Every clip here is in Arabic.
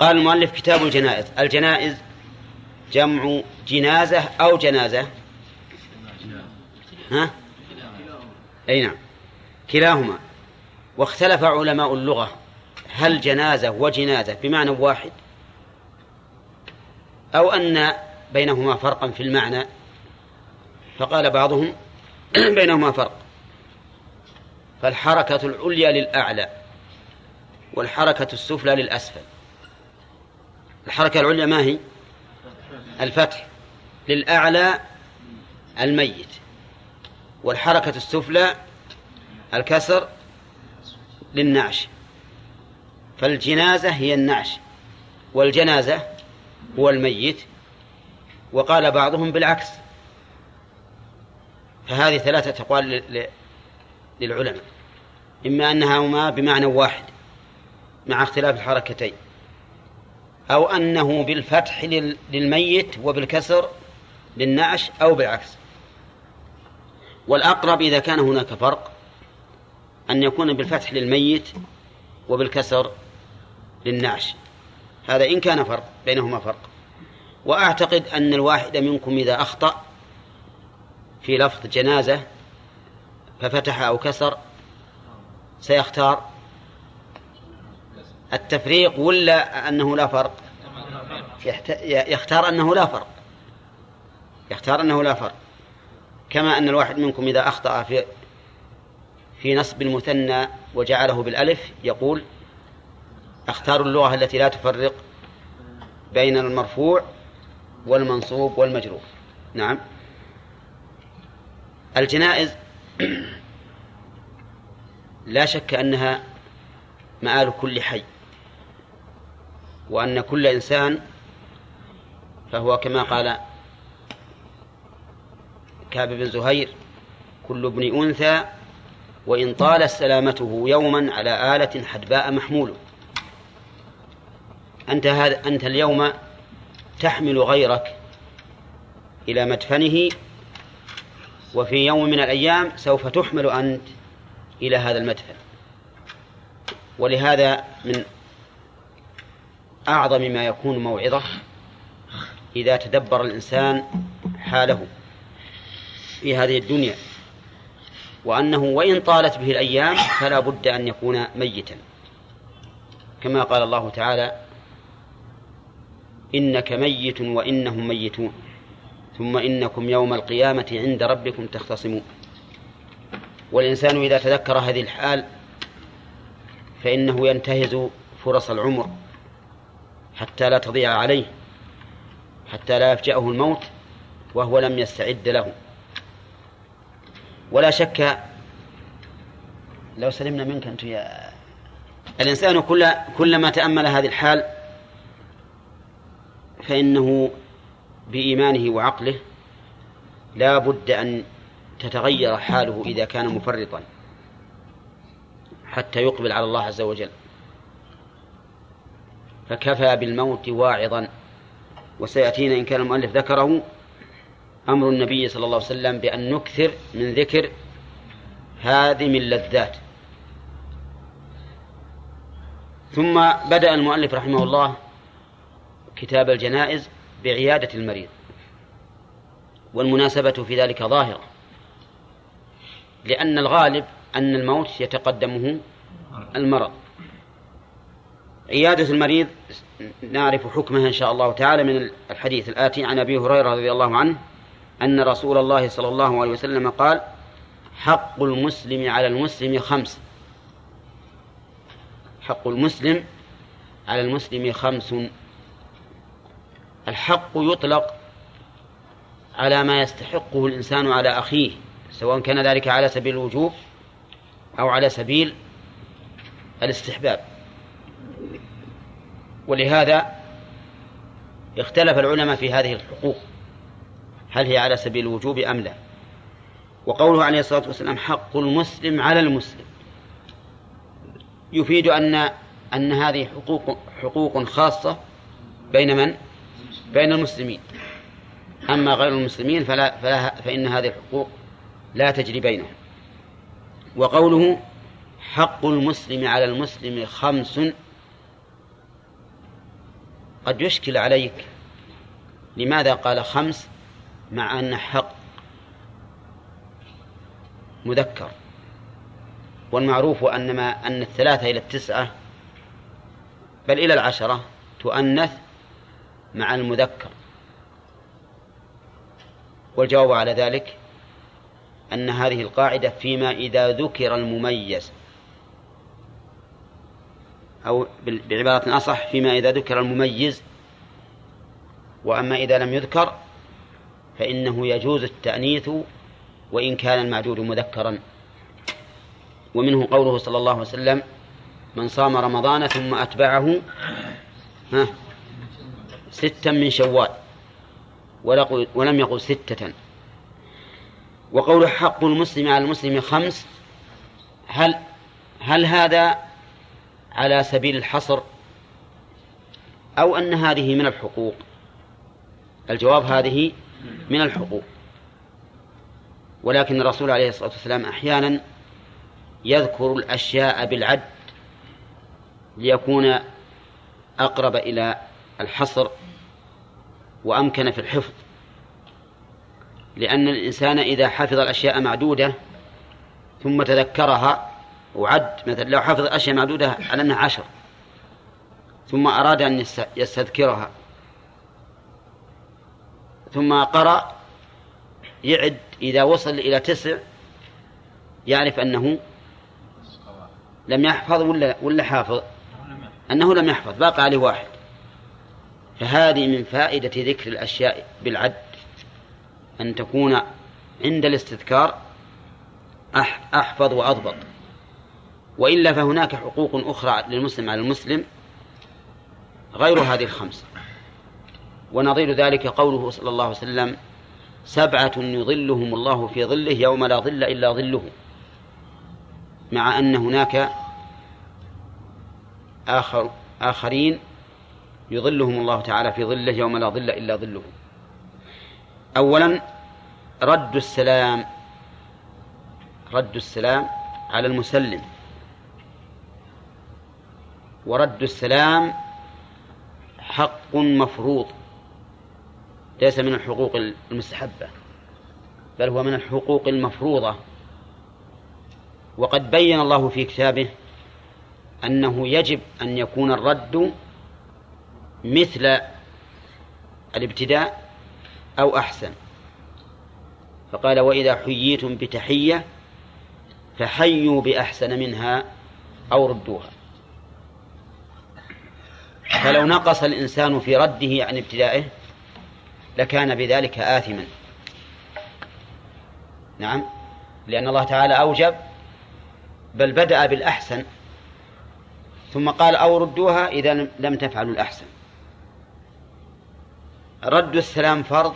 قال المؤلف كتاب الجنائز. الجنائز جمع جنازة أو جنازة. ها؟ أي نعم. كلاهما. واختلف علماء اللغة. هل جنازة وجنازة بمعنى واحد؟ أو أن بينهما فرقا في المعنى؟ فقال بعضهم بينهما فرق. فالحركة العليا للأعلى والحركة السفلى للأسفل. الحركة العليا ما هي؟ الفتح. للأعلى الميت. والحركة السفلى الكسر للنعش. فالجنازة هي النعش. والجنازة هو الميت. وقال بعضهم بالعكس. فهذه ثلاثة أقوال للعلماء. إما أنها هما بمعنى واحد مع اختلاف الحركتين. أو أنه بالفتح للميت وبالكسر للنعش أو بالعكس. والأقرب إذا كان هناك فرق أن يكون بالفتح للميت وبالكسر للنعش. هذا إن كان فرق بينهما فرق. وأعتقد أن الواحد منكم إذا أخطأ في لفظ جنازة ففتح أو كسر سيختار التفريق ولا أنه لا فرق؟ يختار أنه لا فرق. يختار أنه لا فرق. كما أن الواحد منكم إذا أخطأ في في نصب المثنى وجعله بالألف يقول اختار اللغة التي لا تفرق بين المرفوع والمنصوب والمجرور. نعم. الجنائز لا شك أنها مآل كل حي وأن كل إنسان فهو كما قال كعب بن زهير كل ابن أنثى وإن طالت سلامته يوما على آلة حدباء محمول. أنت هذا أنت اليوم تحمل غيرك إلى مدفنه وفي يوم من الأيام سوف تحمل أنت إلى هذا المدفن. ولهذا من أعظم ما يكون موعظة إذا تدبر الإنسان حاله في هذه الدنيا وأنه وإن طالت به الأيام فلا بد أن يكون ميتا. كما قال الله تعالى إنك ميت وإنهم ميتون ثم إنكم يوم القيامة عند ربكم تختصمون. والإنسان إذا تذكر هذه الحال فإنه ينتهز فرص العمر حتى لا تضيع عليه. حتى لا يفجأه الموت وهو لم يستعد له. ولا شك لو سلمنا منك أنت يا الإنسان كل كلما تأمل هذه الحال فإنه بإيمانه وعقله لا بد أن تتغير حاله إذا كان مفرطا حتى يقبل على الله عز وجل. فكفى بالموت واعظا. وسيأتينا إن كان المؤلف ذكره أمر النبي صلى الله عليه وسلم بأن نكثر من ذكر هادم اللذات. ثم بدأ المؤلف رحمه الله كتاب الجنائز بعيادة المريض والمناسبة في ذلك ظاهرة لأن الغالب أن الموت يتقدمه المرض. عيادة المريض نعرف حكمها إن شاء الله تعالى من الحديث الآتي عن أبي هريرة رضي الله عنه أن رسول الله صلى الله عليه وسلم قال حق المسلم على المسلم خمس. حق المسلم على المسلم خمس. الحق يطلق على ما يستحقه الإنسان على أخيه سواء كان ذلك على سبيل الوجوب أو على سبيل الاستحباب. ولهذا اختلف العلماء في هذه الحقوق. هل هي على سبيل الوجوب أم لا؟ وقوله عليه الصلاة والسلام حق المسلم على المسلم. يفيد أن أن هذه حقوق حقوق خاصة بين من؟ بين المسلمين. أما غير المسلمين فلا, فلا فإن هذه الحقوق لا تجري بينهم. وقوله حق المسلم على المسلم خمس قد يشكل عليك. لماذا قال خمس؟ مع أن حق مذكر. والمعروف أن ما أن الثلاثة إلى التسعة بل إلى العشرة تؤنث مع المذكر. والجواب على ذلك أن هذه القاعدة فيما إذا ذكر المميز. أو بعبارة أصح فيما إذا ذكر المميز وأما إذا لم يذكر فإنه يجوز التأنيث وإن كان المعدود مذكرا. ومنه قوله صلى الله عليه وسلم من صام رمضان ثم أتبعه ها ستا من شوال ولم يقل ستة. وقول حق المسلم على المسلم خمس هل هل هذا على سبيل الحصر أو أن هذه من الحقوق. الجواب هذه من الحقوق. ولكن الرسول عليه الصلاة والسلام أحيانا يذكر الأشياء بالعد ليكون أقرب إلى الحصر وأمكن في الحفظ. لأن الإنسان إذا حفظ الأشياء معدودة ثم تذكرها وعد مثلا لو حفظ أشياء معدودة على أنها عشر ثم أراد أن يستذكرها ثم قرأ يعد إذا وصل إلى تسع يعرف أنه لم يحفظ ولا ولا حافظ أنه لم يحفظ باقي عليه واحد. فهذه من فائدة ذكر الأشياء بالعد أن تكون عند الاستذكار أحفظ وأضبط. وإلا فهناك حقوق أخرى للمسلم على المسلم غير هذه الخمس ونظير ذلك قوله صلى الله عليه وسلم سبعة يظلهم الله في ظله يوم لا ظل إلا ظله. مع أن هناك آخر آخرين يظلهم الله تعالى في ظله يوم لا ظل إلا ظله. أولا رد السلام رد السلام على المسلم. ورد السلام حق مفروض ليس من الحقوق المستحبة بل هو من الحقوق المفروضة. وقد بين الله في كتابه أنه يجب أن يكون الرد مثل الابتداء أو أحسن. فقال وإذا حييتم بتحية فحيوا بأحسن منها أو ردوها. فلو نقص الإنسان في رده عن ابتدائه لكان بذلك آثما. نعم. لأن الله تعالى أوجب بل بدأ بالأحسن. ثم قال أو ردوها إذا لم تفعلوا الأحسن. رد السلام فرض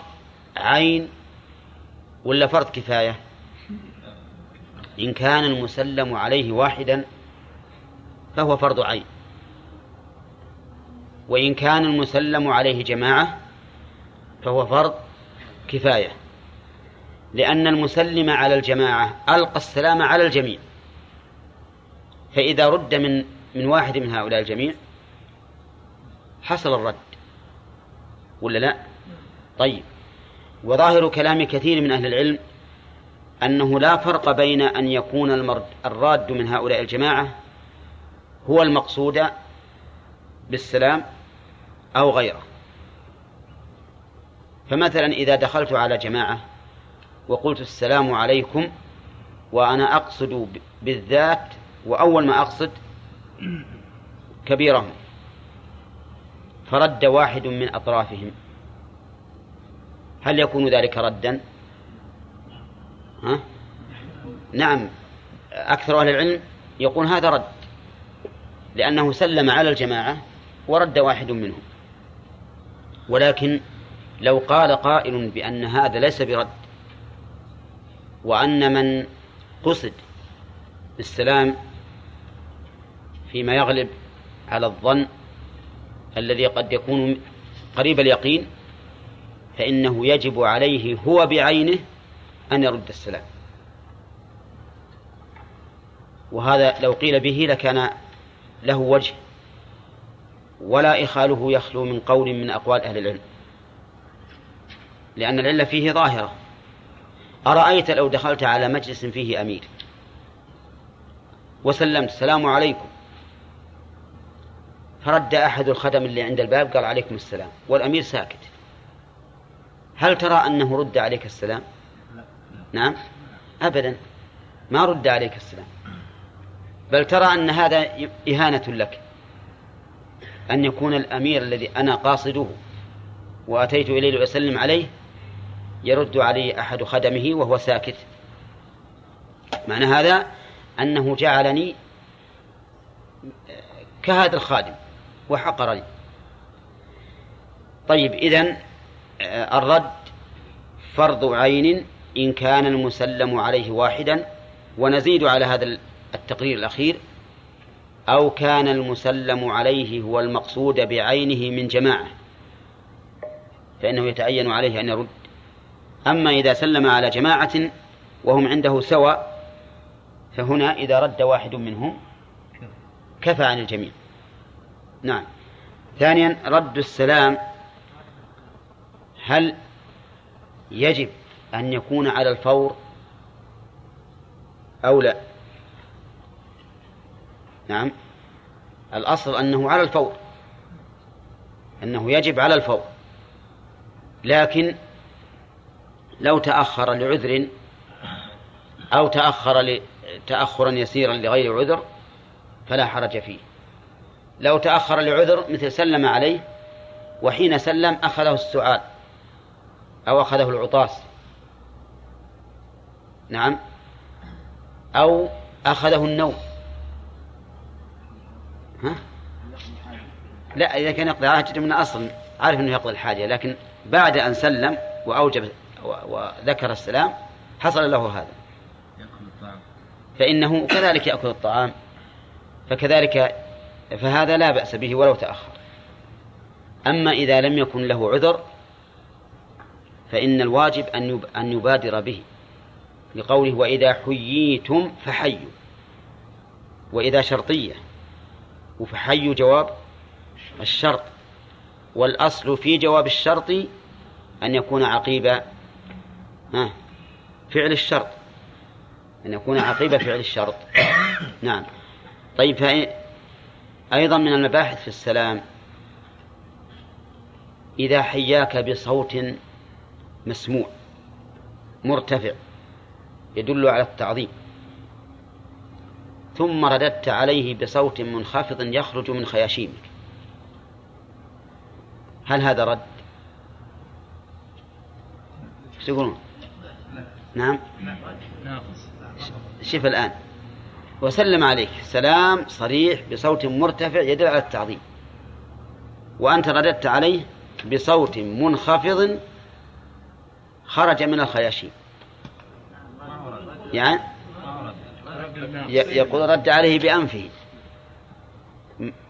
عين ولا فرض كفاية؟ إن كان المسلم عليه واحدا فهو فرض عين. وإن كان المسلم عليه جماعة فهو فرض كفاية. لأن المسلم على الجماعة ألقى السلام على الجميع. فإذا رد من من واحد من هؤلاء الجميع حصل الرد. ولا لا؟ طيب. وظاهر كلام كثير من أهل العلم أنه لا فرق بين أن يكون الراد من هؤلاء الجماعة هو المقصود بالسلام أو غيره. فمثلا إذا دخلت على جماعة وقلت السلام عليكم وأنا أقصد بالذات وأول ما أقصد كبيرهم فرد واحد من أطرافهم. هل يكون ذلك ردا؟ ها؟ نعم أكثر أهل العلم يقول هذا رد لأنه سلم على الجماعة ورد واحد منهم. ولكن لو قال قائل بأن هذا ليس برد وأن من قصد بالسلام فيما يغلب على الظن الذي قد يكون قريب اليقين فإنه يجب عليه هو بعينه أن يرد السلام. وهذا لو قيل به لكان له وجه. ولا إخاله يخلو من قول من أقوال أهل العلم. لأن العلة فيه ظاهرة. أرأيت لو دخلت على مجلس فيه أمير؟ وسلمت السلام عليكم. فرد أحد الخدم اللي عند الباب قال عليكم السلام. والأمير ساكت. هل ترى أنه رد عليك السلام؟ نعم. أبدا. ما رد عليك السلام. بل ترى أن هذا إهانة لك. أن يكون الأمير الذي أنا قاصده وأتيت إليه لأسلم عليه يرد علي أحد خدمه وهو ساكت. معنى هذا أنه جعلني كهذا الخادم وحقرني. طيب إذن آه، الرد فرض عين إن كان المسلم عليه واحدا ونزيد على هذا التقرير الأخير. أو كان المسلم عليه هو المقصود بعينه من جماعة فإنه يتعين عليه أن يرد. أما إذا سلم على جماعة وهم عنده سواء فهنا إذا رد واحد منهم كفى عن الجميع. نعم. ثانيا رد السلام. هل يجب أن يكون على الفور أو لا؟ نعم. الأصل أنه على الفور. أنه يجب على الفور. لكن لو تأخر لعذر أو تأخر تأخرا يسيرا لغير عذر فلا حرج فيه. لو تأخر لعذر مثل سلم عليه وحين سلم أخذه السعال أو أخذه العطاس. نعم. أو أخذه النوم. ها؟ لا إذا كان يقضي حاجة من أصل عارف أنه يقضي الحاجة لكن بعد أن سلم وأوجب وذكر السلام حصل له هذا. فإنه كذلك يأكل الطعام. فكذلك فهذا لا بأس به ولو تأخر. أما إذا لم يكن له عذر فإن الواجب أن أن يبادر به. لقوله وإذا حييتم فحيوا. وإذا شرطية. وفحيوا جواب الشرط والأصل في جواب الشرط أن يكون عقيب فعل الشرط أن يكون عقيب فعل الشرط. نعم. طيب أيضا من المباحث في السلام إذا حياك بصوت مسموع مرتفع يدل على التعظيم. ثم رددت عليه بصوت منخفض يخرج من خياشيمك. هل هذا رد؟ إيش تقولون؟ نعم. شوف الآن. وسلم عليك. سلام صريح بصوت مرتفع يدل على التعظيم. وأنت رددت عليه بصوت منخفض خرج من الخياشيم. يعني يقول رد عليه بأنفه.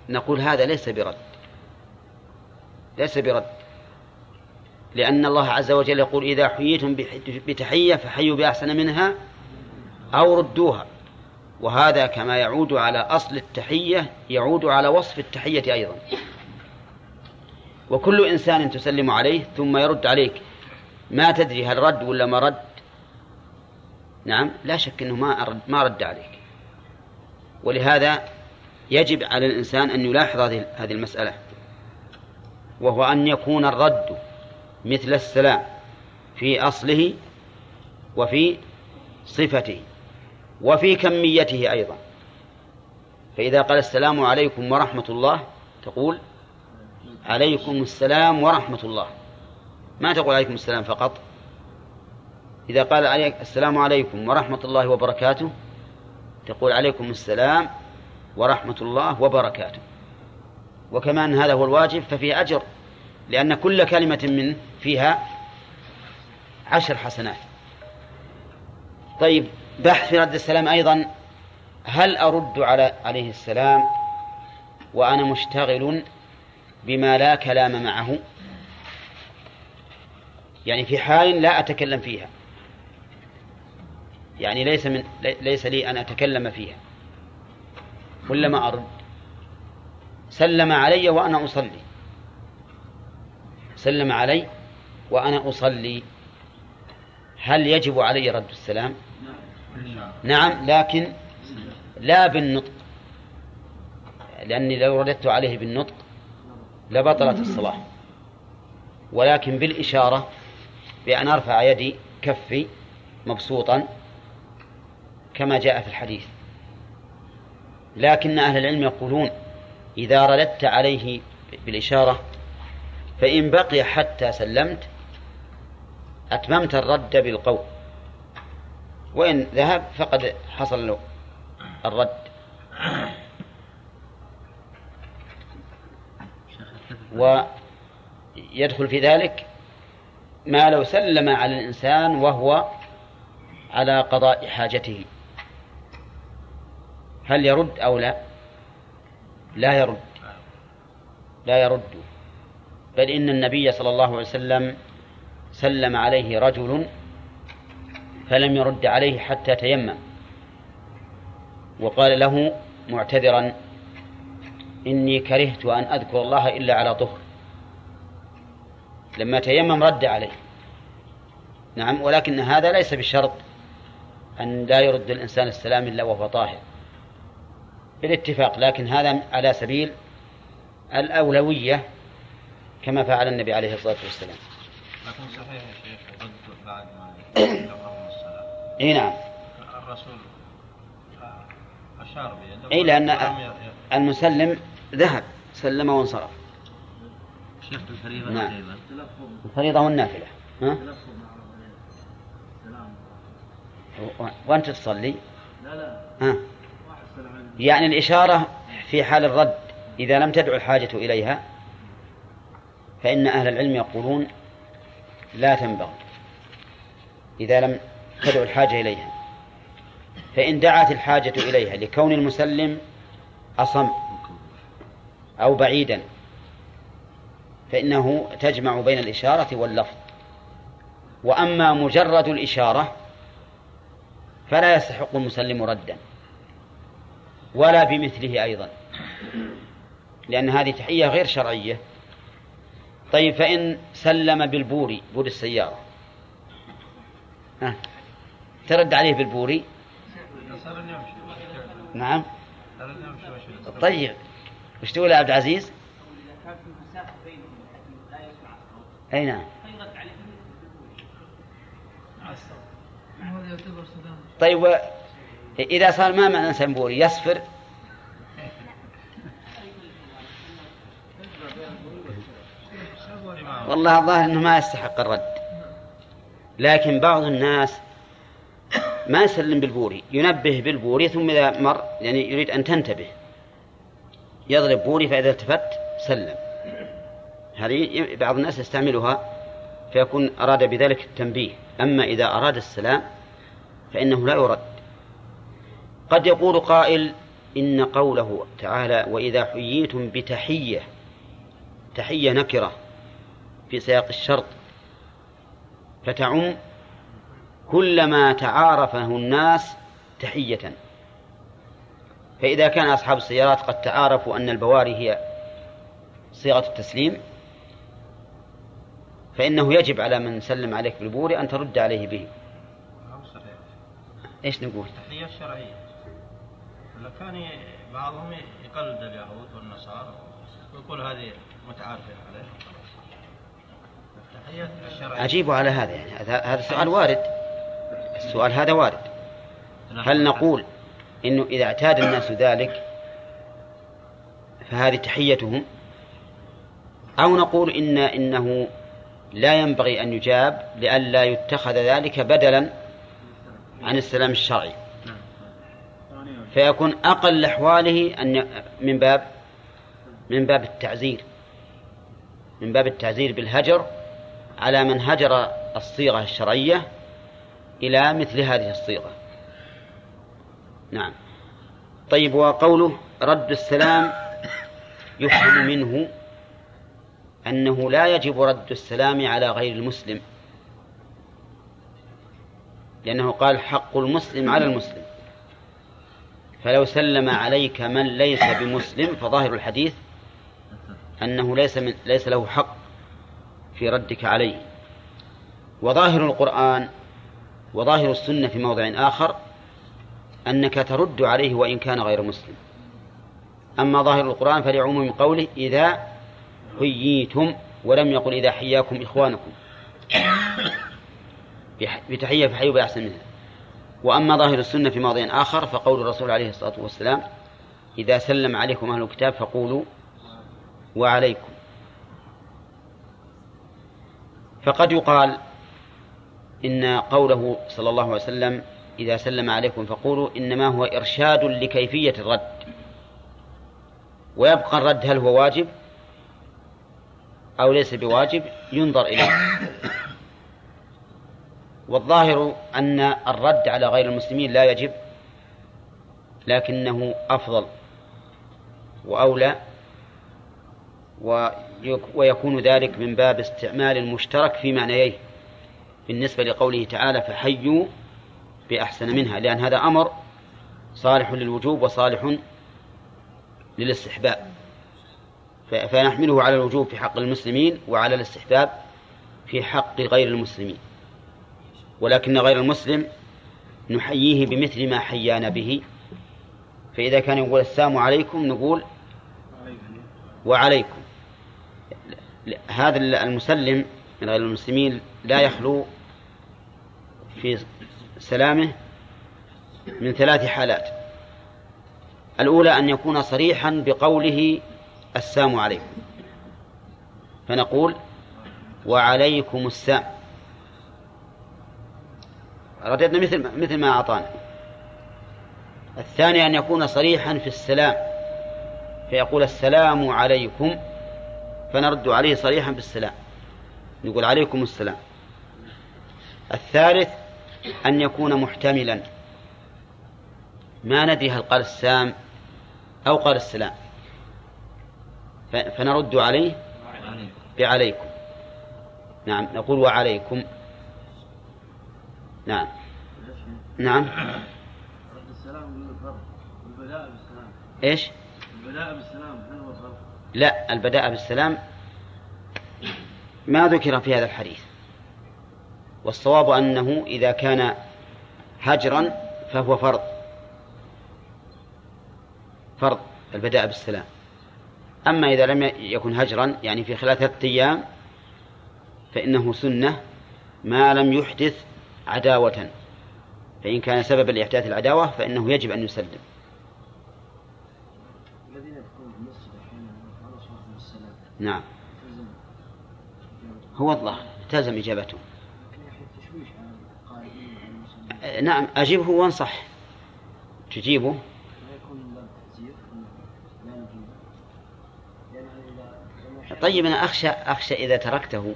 نقول هذا ليس برد. ليس برد. لأن الله عز وجل يقول إذا حييتم بتحية فحيوا بأحسن منها أو ردوها. وهذا كما يعود على أصل التحية يعود على وصف التحية أيضا. وكل إنسان تسلم عليه ثم يرد عليك. ما تدري هل رد ولا ما رد. نعم. لا شك أنه ما رد, ما رد عليك. ولهذا يجب على الإنسان أن يلاحظ هذه المسألة وهو أن يكون الرد مثل السلام في أصله وفي صفته وفي كميته أيضا. فإذا قال السلام عليكم ورحمة الله تقول عليكم السلام ورحمة الله. ما تقول عليكم السلام فقط؟ إذا قال عليك السلام عليكم ورحمة الله وبركاته تقول عليكم السلام ورحمة الله وبركاته. وكمان هذا هو الواجب ففيه أجر لأن كل كلمة منه فيها عشر حسنات. طيب بحث في رد السلام أيضا هل أرد على عليه السلام وأنا مشتغل بما لا كلام معه؟ يعني في حال لا أتكلم فيها. يعني ليس من ليس لي أن أتكلم فيها. ولا ما أرد سلم علي وأنا أصلي. سلم علي وأنا أصلي. هل يجب علي رد السلام؟ نعم لكن لا بالنطق. لأني لو رددت عليه بالنطق لبطلت الصلاة. ولكن بالإشارة بأن أرفع يدي كفي مبسوطا. كما جاء في الحديث. لكن أهل العلم يقولون إذا رددت عليه بالإشارة فإن بقي حتى سلمت أتممت الرد بالقول وإن ذهب فقد حصل له الرد. ويدخل في ذلك ما لو سلم على الإنسان وهو على قضاء حاجته. هل يرد أو لا؟ لا يرد. لا يرد. بل إن النبي صلى الله عليه وسلم سلم عليه رجل فلم يرد عليه حتى تيمم. وقال له معتذرا إني كرهت أن أذكر الله إلا على طهر. لما تيمم رد عليه. نعم ولكن هذا ليس بشرط أن لا يرد الإنسان السلام إلا وهو طاهر. بالاتفاق لكن هذا على سبيل الأولوية كما فعل النبي عليه الصلاة والسلام. لكن صحيح يا شيخ رد بعد ما السلام. إي نعم. الرسول أشار بيده إي لأن المسلم ذهب سلم وانصرف. شيخ الفريضة نعم. الفريضة والنافلة. ها؟ وأنت تصلي؟ لا لا. ها؟ يعني الإشارة في حال الرد إذا لم تدعو الحاجة إليها فإن أهل العلم يقولون لا تنبغي إذا لم تدعو الحاجة إليها. فإن دعت الحاجة إليها لكون المسلم أصم أو بعيدا فإنه تجمع بين الإشارة واللفظ. وأما مجرد الإشارة فلا يستحق المسلم ردا. ولا بمثله أيضا. لأن هذه تحية غير شرعية. طيب فإن سلم بالبوري بور السيارة. ها ترد عليه بالبوري نعم. طيب وش تقول يا عبد العزيز؟ أي نعم. طيب إذا صار ما معنى سنبوري يصفر. والله الظاهر أنه ما يستحق الرد. لكن بعض الناس ما يسلم بالبوري ينبه بالبوري ثم إذا مر يعني يريد أن تنتبه. يضرب بوري فإذا التفت سلم. هذه بعض الناس يستعملها فيكون أراد بذلك التنبيه. أما إذا أراد السلام فإنه لا يرد. قد يقول قائل إن قوله تعالى وإذا حييتم بتحية تحية نكرة في سياق الشرط فتعم كل ما تعارفه الناس تحية. فإذا كان أصحاب السيارات قد تعارفوا أن البواري هي صيغة التسليم فإنه يجب على من سلم عليك بالبوري أن ترد عليه به. إيش نقول؟ تحية شرعية. كان بعضهم يقلد اليهود والنصارى. ويقول هذه متعارفين عليه. عجيب على هذا يعني. هذا السؤال وارد. السؤال هذا وارد. هل نقول إنه إذا اعتاد الناس ذلك فهذه تحيتهم؟ أو نقول ان إنه لا ينبغي أن يجاب لئلا يتخذ ذلك بدلا عن السلام الشرعي. فيكون أقل احواله أن من باب من باب التعزير من باب التعزير بالهجر على من هجر الصيغة الشرعية إلى مثل هذه الصيغة. نعم. طيب وقوله رد السلام يفهم منه أنه لا يجب رد السلام على غير المسلم لأنه قال حق المسلم على المسلم. فلو سلم عليك من ليس بمسلم فظاهر الحديث أنه ليس من ليس له حق في ردك عليه. وظاهر القرآن وظاهر السنة في موضع آخر أنك ترد عليه وإن كان غير مسلم. أما ظاهر القرآن فلعموم قوله إذا حييتم ولم يقل إذا حياكم إخوانكم. بتحية فحيوا بأحسن منها. وأما ظاهر السنة في موضع آخر فقول الرسول عليه الصلاة والسلام إذا سلم عليكم أهل الكتاب فقولوا وعليكم. فقد يقال إن قوله صلى الله عليه وسلم إذا سلم عليكم فقولوا إنما هو إرشاد لكيفية الرد. ويبقى الرد هل هو واجب أو ليس بواجب ينظر إليه. والظاهر أن الرد على غير المسلمين لا يجب لكنه أفضل وأولى ويكون ذلك من باب استعمال المشترك في معنييه بالنسبة لقوله تعالى فحيوا بأحسن منها لأن هذا أمر صالح للوجوب وصالح للاستحباب. فنحمله على الوجوب في حق المسلمين وعلى الاستحباب في حق غير المسلمين. ولكن غير المسلم نحييه بمثل ما حيانا به. فإذا كان يقول السلام عليكم نقول وعليكم. هذا المسلم من غير المسلمين لا يخلو في سلامه من ثلاث حالات. الأولى أن يكون صريحا بقوله السلام عليكم. فنقول وعليكم السلام. رددنا مثل مثل ما أعطانا. الثاني أن يكون صريحا في السلام. فيقول السلام عليكم. فنرد عليه صريحا بالسلام نقول عليكم السلام. الثالث أن يكون محتملا. ما ندري هل قال السام أو قال السلام. فنرد عليه بعليكم. نعم نقول وعليكم. نعم. نعم. رد السلام البداء بالسلام إيش؟ البداء بالسلام هل هو فرق؟ لا البداء بالسلام. ما ذكر في هذا الحديث. والصواب أنه إذا كان هجرا فهو فرض. فرض البداء بالسلام. أما إذا لم يكن هجرا يعني في خلال ثلاثة أيام فإنه سنة ما لم يحدث عداوة. فإن كان سببا لإحداث العداوة فإنه يجب أن يسلم. نعم. هو الله. التزم إجابته. نعم. أجيبه وأنصح. تجيبه. طيب أنا أخشى أخشى إذا تركته.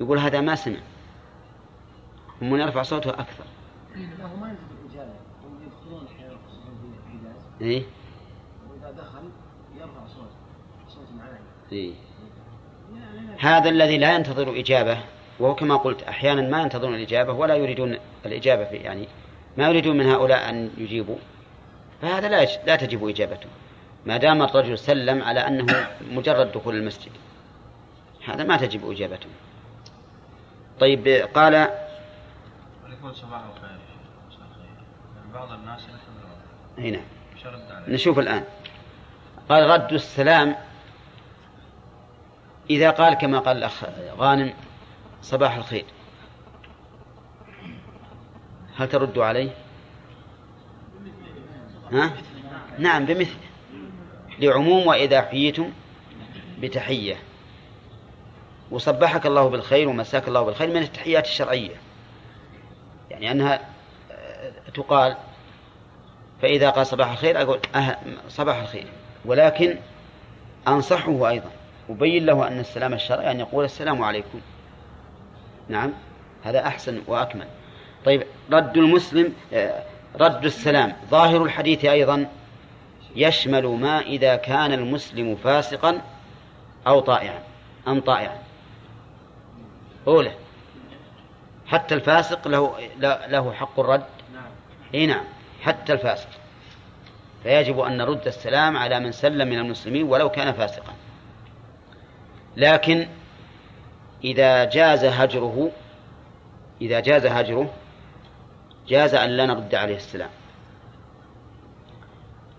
يقول هذا ما سمع. هم يرفع صوته أكثر. ما يدخلون إيه؟ وإذا دخل يرفع صوت صوت عالي إيه. هذا الذي لا ينتظر إجابة وهو كما قلت أحيانا ما ينتظرون الإجابة ولا يريدون الإجابة في يعني ما يريدون من هؤلاء أن يجيبوا. فهذا لا لا تجب إجابته. ما دام الرجل سلم على أنه مجرد دخول المسجد هذا ما تجب إجابته. طيب قال يقول صباح الخير. بعض الناس هنا نشوف الآن. قال رد السلام إذا قال كما قال الأخ غانم صباح الخير. هل ترد عليه؟ ها؟ نعم بمثل. لعموم وإذا حييتم بتحية. وصبحك الله بالخير ومساك الله بالخير من التحيات الشرعية. يعني أنها تقال فإذا قال صباح الخير أقول أه صباح الخير. ولكن أنصحه أيضا أبين له أن السلام الشرعي أن يقول السلام عليكم. نعم هذا أحسن وأكمل. طيب رد المسلم آه، رد السلام. ظاهر الحديث أيضا يشمل ما إذا كان المسلم فاسقا أو طائعا أم طائعا. أولى. حتى الفاسق له له حق الرد. إي نعم. حتى الفاسق. فيجب أن نرد السلام على من سلم من المسلمين ولو كان فاسقا. لكن إذا جاز هجره إذا جاز هجره جاز أن لا نرد عليه السلام.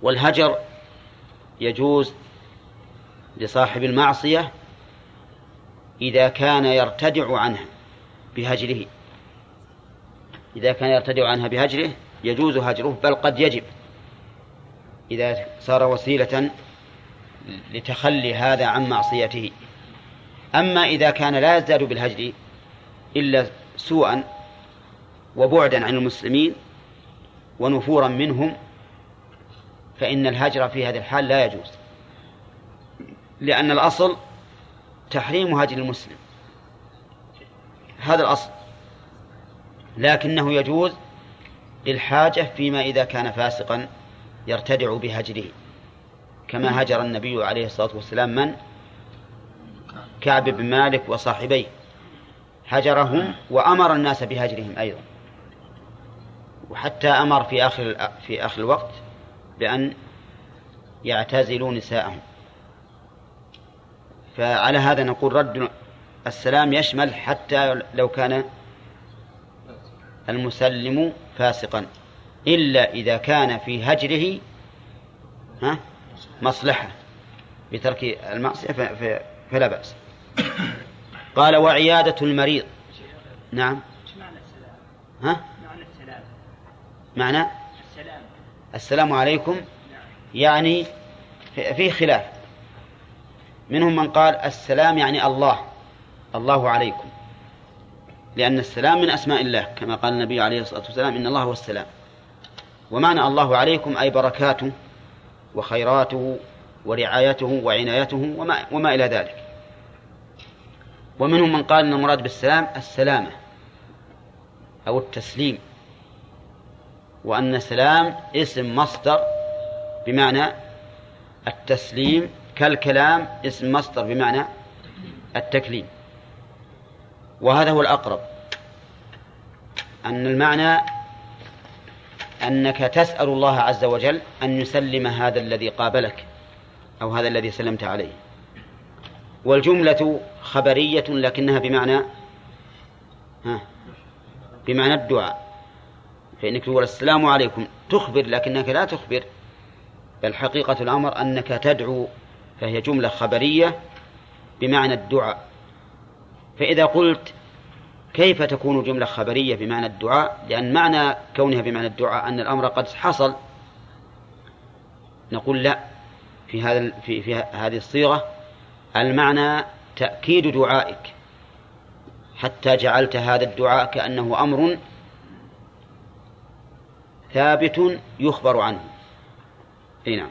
والهجر يجوز لصاحب المعصية إذا كان يرتدع عنها بهجره. إذا كان يرتدع عنها بهجره يجوز هجره بل قد يجب. إذا صار وسيلة لتخلي هذا عن معصيته. أما إذا كان لا يزداد بالهجر إلا سوءا وبعدا عن المسلمين ونفورا منهم فإن الهجر في هذه الحال لا يجوز. لأن الأصل تحريم هجر المسلم. هذا الأصل. لكنه يجوز للحاجة فيما إذا كان فاسقا يرتدع بهجره. كما هجر النبي عليه الصلاة والسلام من؟ كعب بن مالك وصاحبيه. هجرهم وأمر الناس بهجرهم أيضا. وحتى أمر في آخر في آخر الوقت بأن يعتزلوا نساءهم. فعلى هذا نقول رد السلام يشمل حتى لو كان المسلم فاسقا إلا إذا كان في هجره ها مصلحة بترك المعصية فلا بأس. قال وعيادة المريض. نعم. ها؟ معنى؟ السلام عليكم. يعني في خلاف. منهم من قال السلام يعني الله. الله عليكم. لأن السلام من أسماء الله كما قال النبي عليه الصلاة والسلام إن الله هو السلام. ومعنى الله عليكم أي بركاته وخيراته ورعايته وعنايته وما, وما إلى ذلك. ومنهم من قال أن المراد بالسلام السلامة أو التسليم وأن سلام اسم مصدر بمعنى التسليم كالكلام اسم مصدر بمعنى التكليم. وهذا هو الأقرب. أن المعنى أنك تسأل الله عز وجل أن يسلم هذا الذي قابلك أو هذا الذي سلمت عليه. والجملة خبرية لكنها بمعنى ها بمعنى الدعاء. فإنك تقول السلام عليكم تخبر لكنك لا تخبر بل حقيقة الأمر أنك تدعو فهي جملة خبرية بمعنى الدعاء. فإذا قلت كيف تكون جملة خبرية بمعنى الدعاء؟ لأن معنى كونها بمعنى الدعاء أن الأمر قد حصل. نقول لا في هذا في, في هذه الصيغة المعنى تأكيد دعائك. حتى جعلت هذا الدعاء كأنه أمر ثابت يخبر عنه. أي نعم.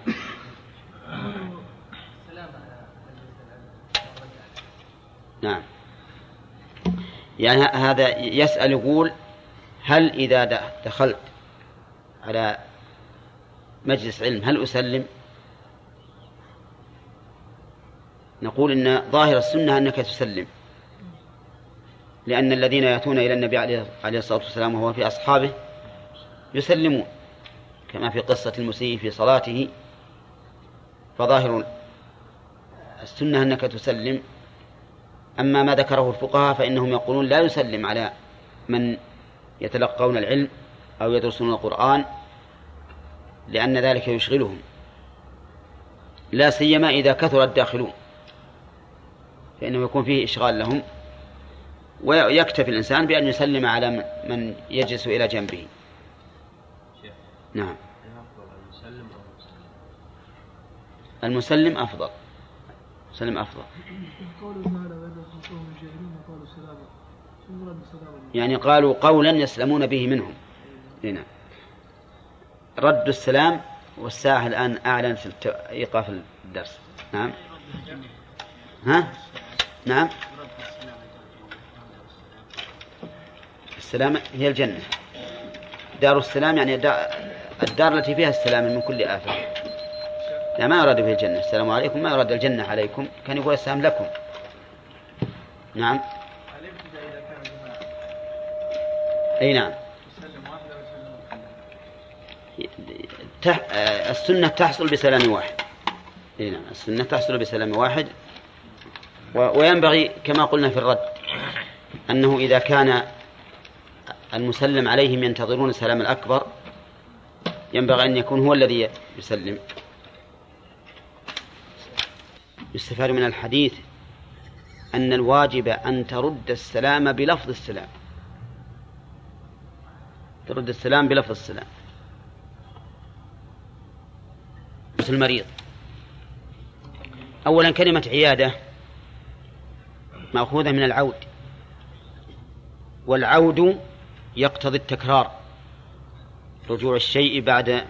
نعم. يعني هذا يسأل يقول هل إذا دخلت على مجلس علم هل أسلم؟ نقول إن ظاهر السنة أنك تسلم. لأن الذين يأتون إلى النبي عليه الصلاة والسلام وهو في أصحابه يسلمون كما في قصة المسيء في صلاته. فظاهر السنة أنك تسلم. أما ما ذكره الفقهاء فإنهم يقولون لا يسلم على من يتلقون العلم أو يدرسون القرآن لأن ذلك يشغلهم. لا سيما إذا كثر الداخلون فإنه يكون فيه إشغال لهم ويكتفي الإنسان بأن يسلم على من يجلس إلى جنبه. نعم. المسلم أفضل. المسلم أفضل. يعني قالوا قولا يسلمون به منهم. هنا رد السلام والساعة الآن أعلن في إيقاف الدرس. نعم. ها؟ نعم. السلام هي الجنة. دار السلام يعني الدار التي فيها السلام من كل آفة. لا ما يراد به الجنة. السلام عليكم. ما يراد الجنة عليكم. كان يقول السلام لكم. نعم. أي نعم. تح... السنة تحصل بسلام واحد. أي نعم السنة تحصل بسلام واحد. وينبغي كما قلنا في الرد أنه إذا كان المسلم عليهم ينتظرون السلام الأكبر ينبغي أن يكون هو الذي يسلم. يستفاد من الحديث أن الواجب أن ترد السلام بلفظ السلام. ترد السلام بلفظ السلام. المريض. أولا كلمة عيادة مأخوذة من العود. والعود يقتضي التكرار. رجوع الشيء بعد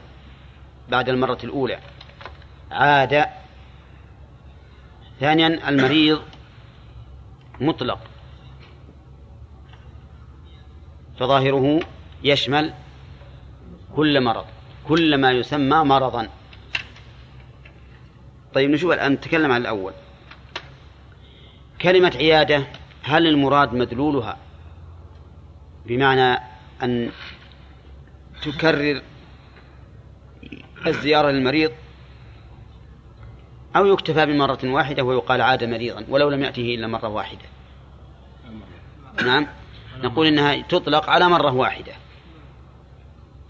بعد المرة الأولى. عاد. ثانيا المريض مطلق. فظاهره يشمل كل مرض كل ما يسمى مرضا. طيب نشوف الآن نتكلم عن الأول. كلمة عيادة هل المراد مدلولها؟ بمعنى أن تكرر الزيارة للمريض أو يكتفى بمرة واحدة ويقال عاد مريضا ولو لم يأته إلا مرة واحدة. نعم؟ نقول إنها تطلق على مرة واحدة.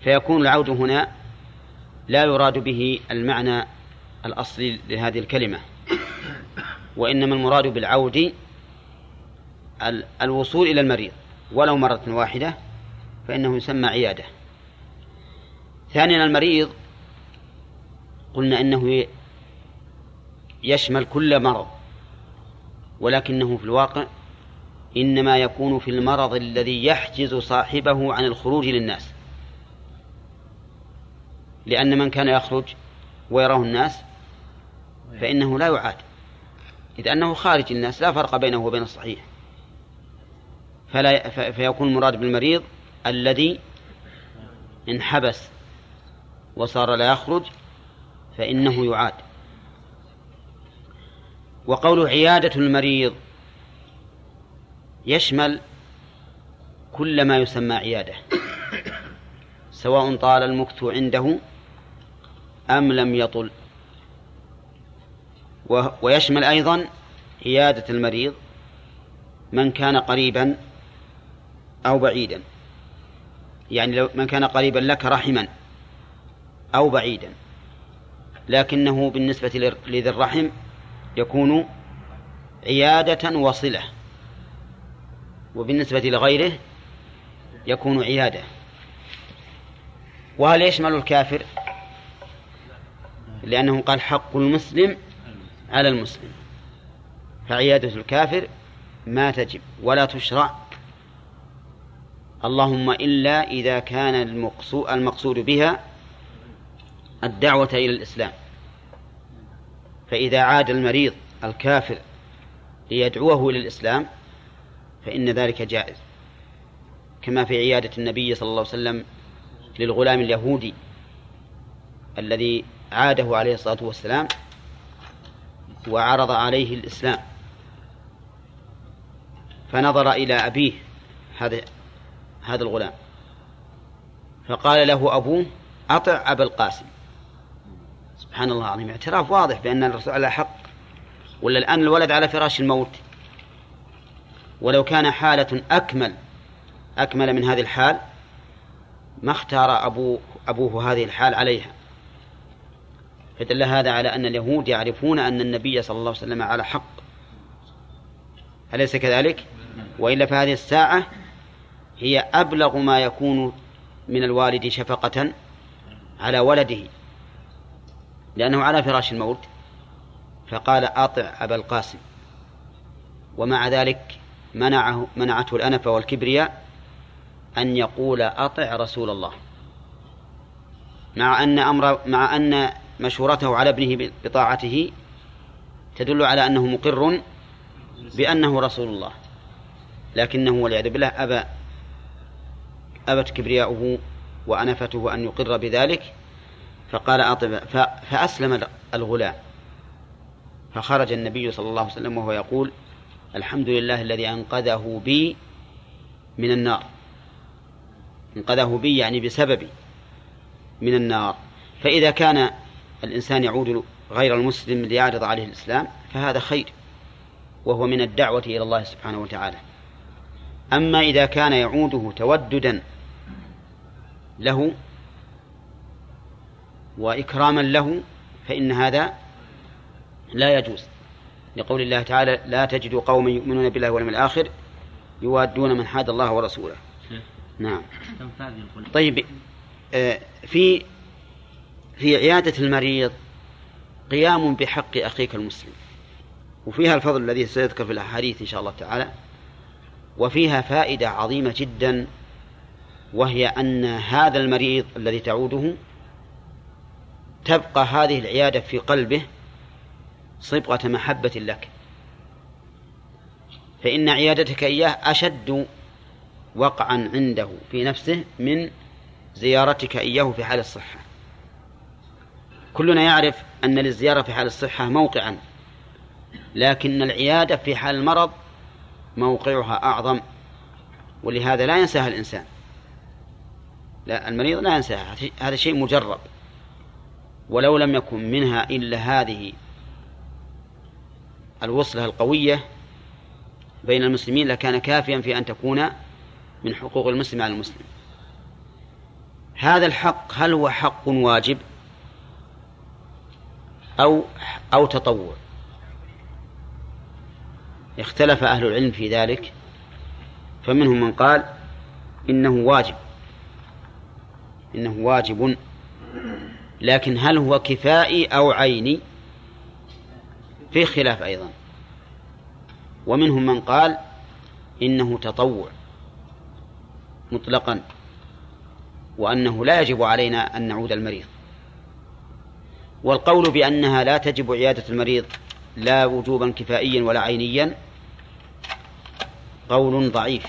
فيكون العود هنا لا يراد به المعنى الأصلي لهذه الكلمة وإنما المراد بالعود الوصول إلى المريض ولو مرة واحدة فإنه يسمى عيادة. ثانيا المريض قلنا إنه يشمل كل مرض ولكنه في الواقع إنما يكون في المرض الذي يحجز صاحبه عن الخروج للناس. لأن من كان يخرج ويراه الناس فإنه لا يعاد. إذ أنه خارج الناس لا فرق بينه وبين الصحيح. فلا فيكون المراد بالمريض الذي انحبس وصار لا يخرج فإنه يعاد. وقول عيادة المريض يشمل كل ما يسمى عيادة سواء طال المكث عنده أم لم يطل. ويشمل أيضا عيادة المريض من كان قريبا أو بعيدا. يعني لو من كان قريبا لك رحما أو بعيدا. لكنه بالنسبة لذي الرحم يكون عيادة وصلة. وبالنسبة لغيره يكون عيادة. وهل يشمل الكافر؟ لأنه قال حق المسلم على المسلم. فعيادة الكافر ما تجب ولا تشرع. اللهم إلا إذا كان المقصود بها الدعوة إلى الإسلام. فإذا عاد المريض الكافر ليدعوه إلى الإسلام فإن ذلك جائز. كما في عيادة النبي صلى الله عليه وسلم للغلام اليهودي الذي عاده عليه الصلاة والسلام وعرض عليه الإسلام. فنظر إلى أبيه هذا هذا الغلام. فقال له أبوه أطع أبا القاسم. سبحان الله العظيم. اعتراف واضح بأن الرسول على حق. ولا الآن الولد على فراش الموت. ولو كان حالة أكمل أكمل من هذه الحال ما اختار أبوه, أبوه هذه الحال عليها. فدل هذا على أن اليهود يعرفون أن النبي صلى الله عليه وسلم على حق. أليس كذلك؟ وإلا فهذه الساعة هي أبلغ ما يكون من الوالد شفقة على ولده. لأنه على فراش الموت. فقال أطع أبا القاسم. ومع ذلك منعه منعته الأنفة والكبرياء أن يقول أطع رسول الله. مع أن أمر مع أن مشورته على ابنه بطاعته تدل على أنه مقر بأنه رسول الله. لكنه والعياذ بالله أبى أبت كبرياؤه وأنفته أن يقر بذلك فقال أطب فأسلم الغلام. فخرج النبي صلى الله عليه وسلم وهو يقول الحمد لله الذي أنقذه بي من النار. أنقذه بي يعني بسببي من النار. فإذا كان الإنسان يعود غير المسلم ليعرض عليه الإسلام فهذا خير وهو من الدعوة إلى الله سبحانه وتعالى. أما إذا كان يعوده توددا له وإكراما له فإن هذا لا يجوز. لقول الله تعالى لا تجد قوما يؤمنون بالله واليوم الآخر يوادون من حاد الله ورسوله. نعم. طيب آه، في في عيادة المريض قيام بحق أخيك المسلم. وفيها الفضل الذي سيذكر في الأحاديث إن شاء الله تعالى وفيها فائدة عظيمة جدا وهي أن هذا المريض الذي تعوده تبقى هذه العيادة في قلبه صبغة محبة لك. فإن عيادتك إياه أشد وقعا عنده في نفسه من زيارتك إياه في حال الصحة. كلنا يعرف أن للزيارة في حال الصحة موقعا لكن العيادة في حال المرض موقعها أعظم ولهذا لا ينساها الإنسان. لا المريض لا ينساها هذا شيء مجرب. ولو لم يكن منها إلا هذه الوصلة القوية بين المسلمين لكان كافيا في أن تكون من حقوق المسلم على المسلم. هذا الحق هل هو حق واجب؟ أو أو تطوع. اختلف أهل العلم في ذلك فمنهم من قال إنه واجب إنه واجب لكن هل هو كفائي أو عيني؟ في خلاف أيضا. ومنهم من قال إنه تطوع مطلقا وأنه لا يجب علينا أن نعود المريض. والقول بأنها لا تجب عيادة المريض لا وجوبا كفائيا ولا عينيا قول ضعيف.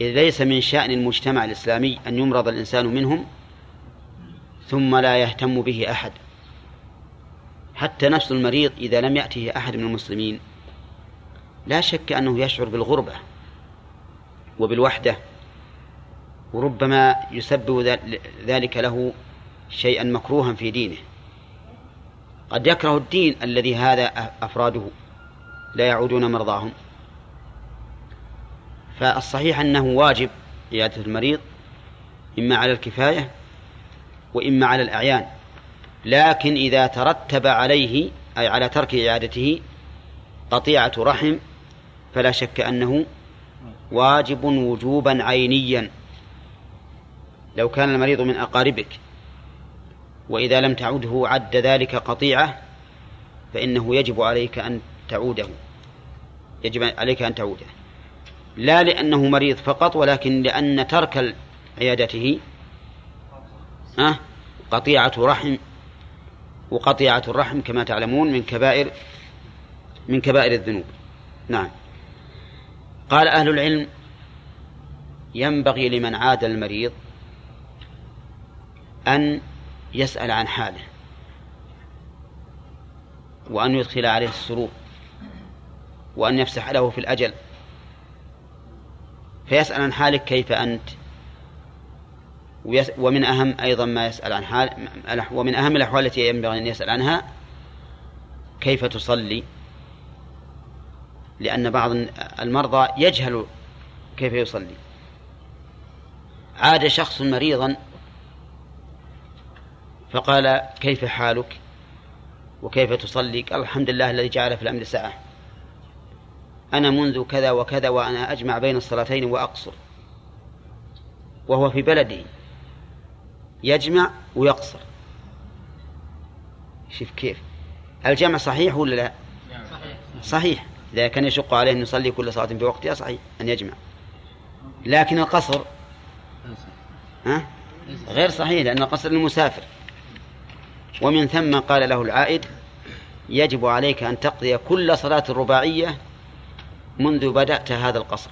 إذ ليس من شأن المجتمع الإسلامي أن يمرض الإنسان منهم ثم لا يهتم به أحد. حتى نفس المريض إذا لم يأته أحد من المسلمين لا شك أنه يشعر بالغربة وبالوحدة وربما يسبب ذلك له شيئا مكروها في دينه. قد يكره الدين الذي هذا أفراده لا يعودون مرضاهم. فالصحيح أنه واجب عيادة المريض إما على الكفاية وإما على الأعيان. لكن إذا ترتب عليه أي على ترك عيادته قطيعة رحم فلا شك أنه واجب وجوبا عينيا. لو كان المريض من أقاربك وإذا لم تعده عد ذلك قطيعة فإنه يجب عليك أن تعوده. يجب عليك أن تعوده. لا لأنه مريض فقط ولكن لأن ترك عيادته قطيعة رحم وقطيعة الرحم كما تعلمون من كبائر من كبائر الذنوب. نعم. قال أهل العلم ينبغي لمن عاد المريض أن يسأل عن حاله وأن يدخل عليه السرور وأن يفسح له في الأجل. فيسأل عن حالك كيف أنت؟ ومن أهم أيضا ما يسأل عن حال ومن أهم الأحوال التي ينبغي أن يسأل عنها كيف تصلي؟ لأن بعض المرضى يجهل كيف يصلي. عاد شخص مريضا فقال كيف حالك؟ وكيف تصلي قال الحمد لله الذي جعل في الأمر ساعة. أنا منذ كذا وكذا وأنا أجمع بين الصلاتين وأقصر. وهو في بلده يجمع ويقصر. شوف كيف. الجمع صحيح ولا لا؟ صحيح. صحيح. إذا كان يشق عليه أن يصلي كل صلاة في وقتها صحيح أن يجمع. لكن القصر ها؟ غير صحيح لأن القصر للمسافر. ومن ثم قال له العائد يجب عليك أن تقضي كل صلاة رباعية منذ بدأت هذا القصر.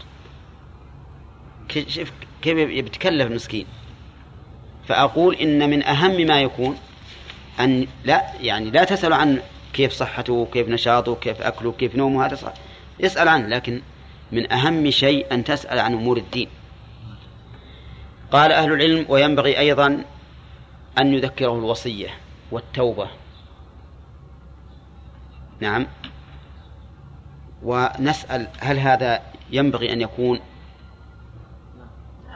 كيف يتكلف مسكين فأقول إن من أهم ما يكون أن لا يعني لا تسأل عن كيف صحته كيف نشاطه كيف أكله كيف نومه هذا صح. يسأل عنه لكن من أهم شيء أن تسأل عن أمور الدين. قال أهل العلم وينبغي أيضا أن يذكره الوصية. والتوبة. نعم. ونسأل هل هذا ينبغي أن يكون؟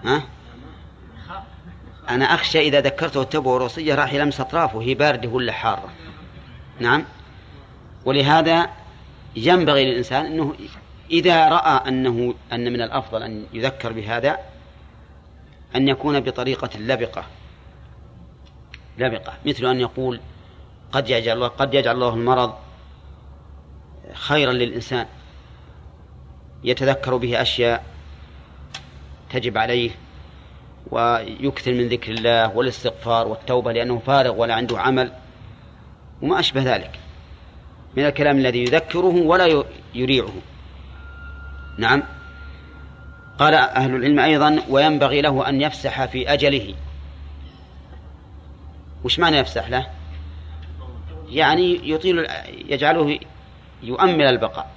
ها؟ أنا أخشى إذا ذكرته التوبة والوصية راح يلمس أطرافه هي باردة ولا حارة؟ نعم. ولهذا ينبغي للإنسان أنه إذا رأى أنه أن من الأفضل أن يذكر بهذا أن يكون بطريقة لبقة. لبقة مثل أن يقول قد يجعل الله قد يجعل الله المرض خيرا للإنسان يتذكر به أشياء تجب عليه ويكثر من ذكر الله والاستغفار والتوبة لأنه فارغ ولا عنده عمل وما أشبه ذلك من الكلام الذي يذكره ولا يريعه. نعم. قال أهل العلم أيضا وينبغي له أن يفسح في أجله وش معنى يفسح له؟ يعني يطيل يجعله يؤمل البقاء.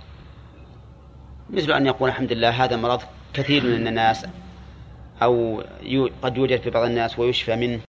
مثل أن يقول الحمد لله هذا مرض كثير من الناس أو قد يوجد في بعض الناس ويشفى منه.